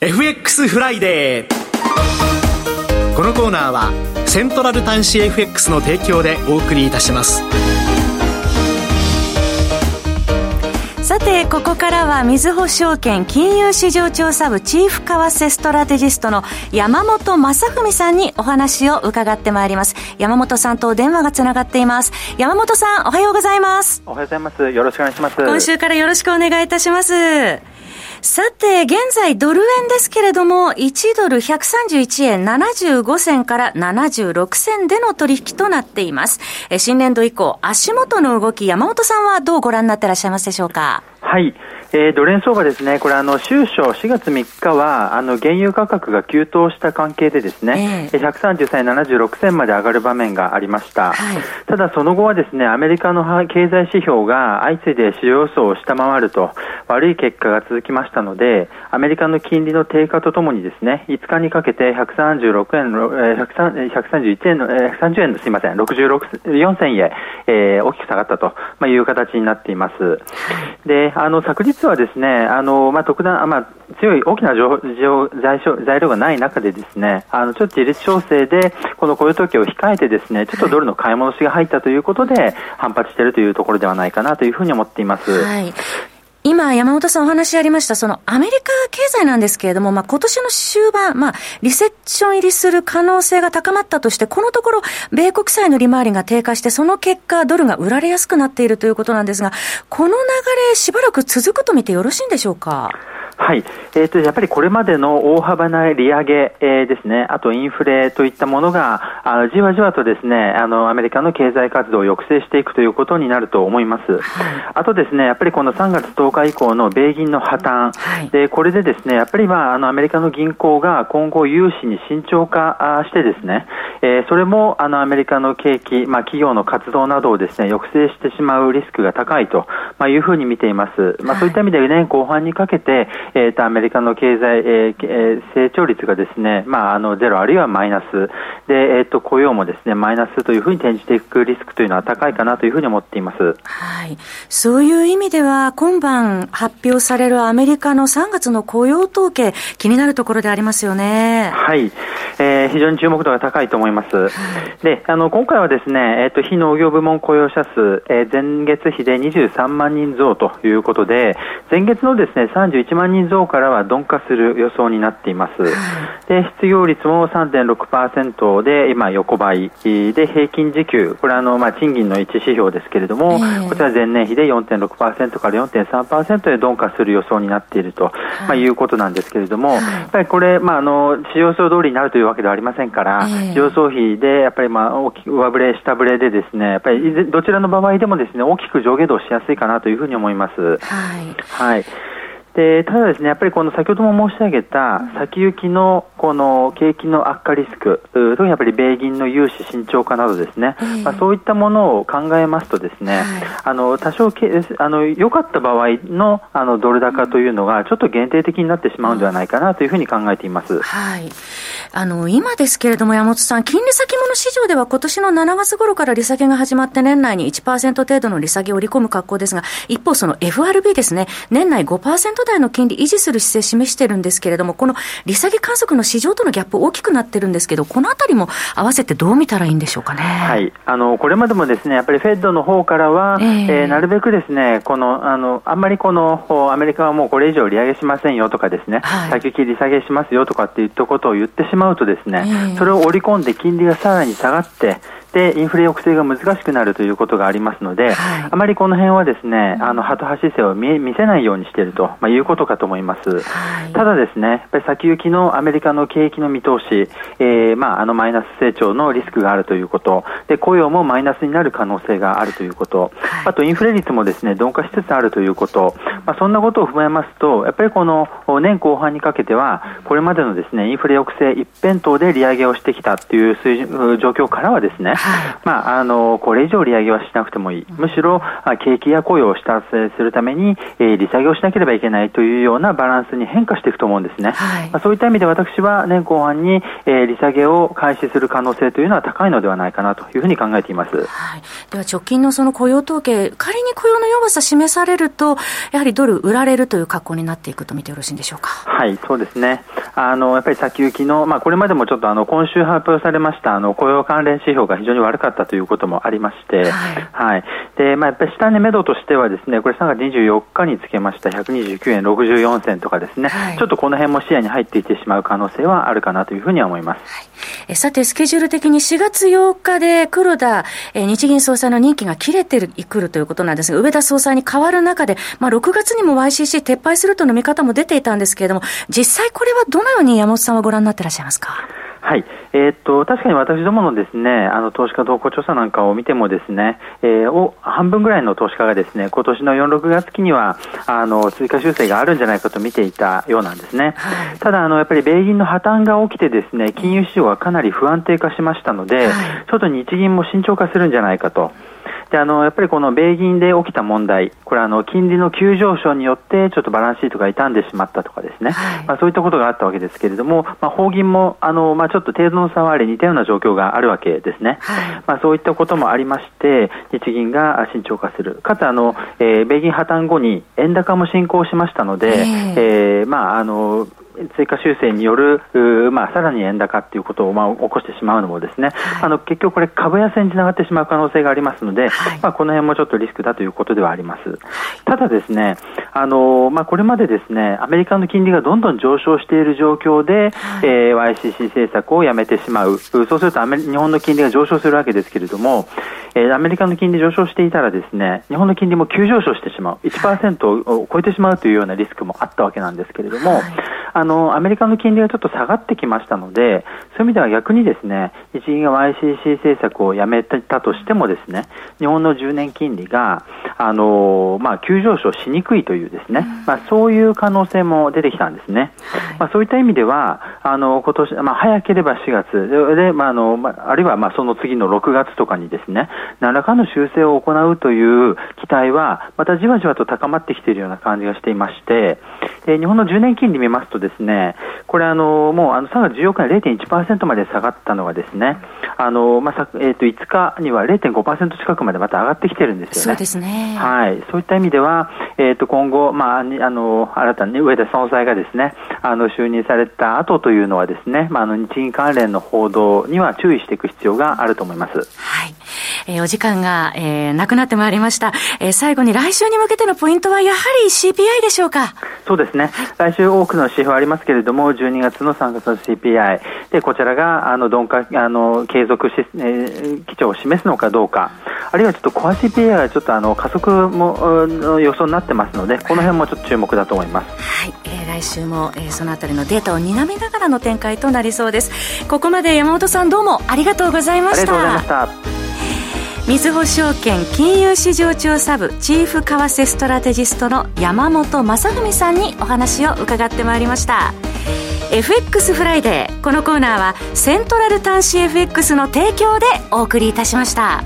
FX フライデーこのコーナーはセントラル短資 FX の提供でお送りいたしますさて、ここからは、みずほ証券金融市場調査部チーフ為替ストラテジストの山本雅文さんにお話を伺ってまいります。山本さんと電話がつながっています。山本さん、おはようございます。おはようございます。よろしくお願いします。今週からよろしくお願いいたします。さて、現在ドル円ですけれども、1ドル131円75銭から76銭での取引となっています。新年度以降、足元の動き、山本さんはどうご覧になってらっしゃいますでしょうか？はい。えー、ドル円相場ですね、これあの、週初4月3日は、あの、原油価格が急騰した関係でですね、えー、133円76銭まで上がる場面がありました。はい、ただその後はですね、アメリカの経済指標が相次いで市場予想を下回ると、悪い結果が続きましたので、アメリカの金利の低下とともにですね、5日にかけて136円、131円の、130円のすみません、66、4銭へ、えー、大きく下がったと、まあ、いう形になっています。で、あの、昨日はですね、あの、まあ、特段、まあ、強い大きな材材料がない中でですね、あの、ちょっと自立調整で、この雇用統計を控えてですね、ちょっとドルの買い戻しが入ったということで、反発しているというところではないかなというふうに思っています。はい今、山本さんお話ありました、そのアメリカ経済なんですけれども、まあ、今年の終盤、まあ、リセッション入りする可能性が高まったとして、このところ、米国債の利回りが低下して、その結果、ドルが売られやすくなっているということなんですが、この流れ、しばらく続くと見てよろしいんでしょうか？はい、えーと、やっぱりこれまでの大幅な利上げ、えー、ですね、あとインフレといったものが、あのじわじわとですね、あのアメリカの経済活動を抑制していくということになると思います。はい、あとですね、やっぱりこの3月10日以降の米銀の破綻、はい、でこれでですね、やっぱりまああのアメリカの銀行が今後融資に慎重化してですね、えー、それもあのアメリカの景気、まあ企業の活動などをですね抑制してしまうリスクが高いと、まあ、いうふうに見ています。まあそういった意味で年後半にかけて、えー、とアメリカの経済、えー、成長率がですね、まあ、あのゼロあるいはマイナスで、えー、と雇用もですねマイナスというふうに転じていくリスクというのは高いかなというふうに思っています。はい、そういう意味では今晩発表されるアメリカの3月の雇用統計気になるところでありますよね。はい、えー、非常に注目度が高いと思います。はい、で、あの今回はですね、えっ、ー、と非農業部門雇用者数、えー、前月比で23万人増ということで、前月のですね31万人増からは鈍化する予想になっています。で、失業率も3.6%で今横ばいで平均時給、これはあのまあ賃金の一指標ですけれども、こちら前年比で4.6%から4.3%で鈍化する予想になっていると、まあいうことなんですけれども、やっぱりこれまああの市場予想通りになるというわけではありませんから、市場予想比でやっぱりまあ大きく上振れ下振れでですね、やっぱりどちらの場合でもですね大きく上下動しやすいかなというふうに思います。はい。はいでただですね、やっぱりこの先ほども申し上げた先行きのこの景気の悪化リスク、特にやっぱり米銀の融資慎重化などですね、まあ、そういったものを考えますとですね、あの多少けあの良かった場合のあのドル高というのがちょっと限定的になってしまうんではないかなというふうに考えています。はい。あの今ですけれども山本さん、金利先物市場では今年の7月頃から利下げが始まって年内に1%程度の利下げを織り込む格好ですが、一方その FRB ですね、年内5%台の金利維持する姿勢示してるんですけれども、この利下げ観測の市場とのギャップ大きくなってるんですけど、このあたりも合わせてどう見たらいいんでしょうかね？はい。あの、これまでもですね、やっぱりフェッドの方からは、えー、えー、なるべくですね、この、あの、あんまりこの、アメリカはもうこれ以上利上げしませんよとかですね、はい、先行き利下げしますよとかっていったことを言ってしまうとですね、えー、それを織り込んで金利がさらに下がって、でインフレ抑制が難しくなるということがありますので、はい、あまりこの辺はですね、あの、ハト派姿勢を見見せないようにしていると、まあ、いうことかと思います。はい、ただですね、やっぱり先行きのアメリカの景気の見通し、えー、まあ、あの、マイナス成長のリスクがあるということ、で、雇用もマイナスになる可能性があるということ、はい、あとインフレ率もですね、鈍化しつつあるということ、まあ、そんなことを踏まえますと、やっぱりこの年後半にかけては、これまでのですね、インフレ抑制一辺倒で利上げをしてきたという状況からはですね、はい、まあ、あのこれ以上利上げはしなくてもいい、むしろ景気や雇用を下支えするために、えー、利下げをしなければいけないというようなバランスに変化していくと思うんですね、はい、まあ、そういった意味で私は年後半に、えー、利下げを開始する可能性というのは高いのではないかなというふうに考えています、はい、では直近のその雇用統計、仮に雇用の弱さ示されると、やはりドル売られるという格好になっていくと見てよろしいんでしょうか？はい、そうですね。あのやっぱり先行きの、まあ、これまでもちょっとあの今週発表されましたあの雇用関連指標が非常に悪かったということもありまして、はい、はい、でまあ、やっぱり下値目処としてはですねこれ3月24日につけました129円64銭とかですね、はい、ちょっとこの辺も視野に入っていってしまう可能性はあるかなというふうには思います。はい、えさて、スケジュール的に4月8日で黒田、え日銀総裁の任期が切れてくるということなんですが、上田総裁に変わる中で、まあ、6月にも YCC 撤廃するとの見方も出ていたんですけれども、実際これはどのように山本さんはご覧になってらっしゃいますか？はい、えー、っと確かに私どものですねあの投資家動向調査なんかを見てもですね、えー、お半分ぐらいの投資家がですね今年の4、6月期にはあの追加修正があるんじゃないかと見ていたようなんですね。はい、ただあのやっぱり米銀の破綻が起きてですね金融市場はかなり不安定化しましたので、はい、ちょっと日銀も慎重化するんじゃないかと。であのやっぱりこの米銀で起きた問題、これあの金利の急上昇によってちょっとバランスシートが傷んでしまったとかですね、はい、まあ、そういったことがあったわけですけれども、まあ、法銀もあの、まあ、ちょっと程度の差はあり似たような状況があるわけですね、はい、まあ、そういったこともありまして、日銀が慎重化する、かつあの、えー、米銀破綻後に円高も進行しましたので、えー、えー、まああの追加修正による、まあ、さらに円高ということを、まあ、起こしてしまうのもですね、はい、あの結局これ株安につながってしまう可能性がありますので、はい、まあ、この辺もちょっとリスクだということではあります。ただですね、あのまあ、これまでですね、アメリカの金利がどんどん上昇している状況で、はい、えー、YCC 政策をやめてしまう。そうするとアメ日本の金利が上昇するわけですけれども、えー、アメリカの金利上昇していたらですね、日本の金利も急上昇してしまう。1%を超えてしまうというようなリスクもあったわけなんですけれども、あのアメリカの金利がちょっと下がってきましたので、そういう意味では逆にですね日銀が YCC 政策をやめたとしても、ですね日本の10年金利があの、まあ、急上昇しにくいというですね、まあ、そういう可能性も出てきたんですね。まあ、そういった意味では、あの今年、まあ、早ければ4月で、まああのあるいはまあその次の6月とかにですね何らかの修正を行うという期待は、またじわじわと高まってきているような感じがしていまして、日本の10年金利見ますとですね、これあのもうあの3月14日に0.1%まで下がったのがですね、あのまあえっ、ー、と5日には0.5%近くまでまた上がってきてるんですよね。そうですね。はい、そういった意味では、えっ、ー、と今後まああの新たに、ね、上田総裁がですね、あの就任された後というのはですね、まああの日銀関連の報道には注意していく必要があると思います。はい。えー、お時間が、えー、なくなってまいりました。えー、最後に来週に向けてのポイントはやはり CPI でしょうか？そうですね。来週多くの指標ありますけれども、12月の3月の CPI でこちらがあの鈍化あの継続し、えー、基調を示すのかどうか、あるいはちょっとコア CPI がちょっとあの加速もの予想になってますので、この辺もちょっと注目だと思います。はい、えー、来週も、えー、そのあたりのデータを睨みながらの展開となりそうです。ここまで山本さんどうもありがとうございました。ありがとうございました。みずほ証券金融市場調査部チーフ為替ストラテジストの山本正文さんにお話を伺ってまいりました FX フライデーこのコーナーはセントラル端子 FX の提供でお送りいたしました。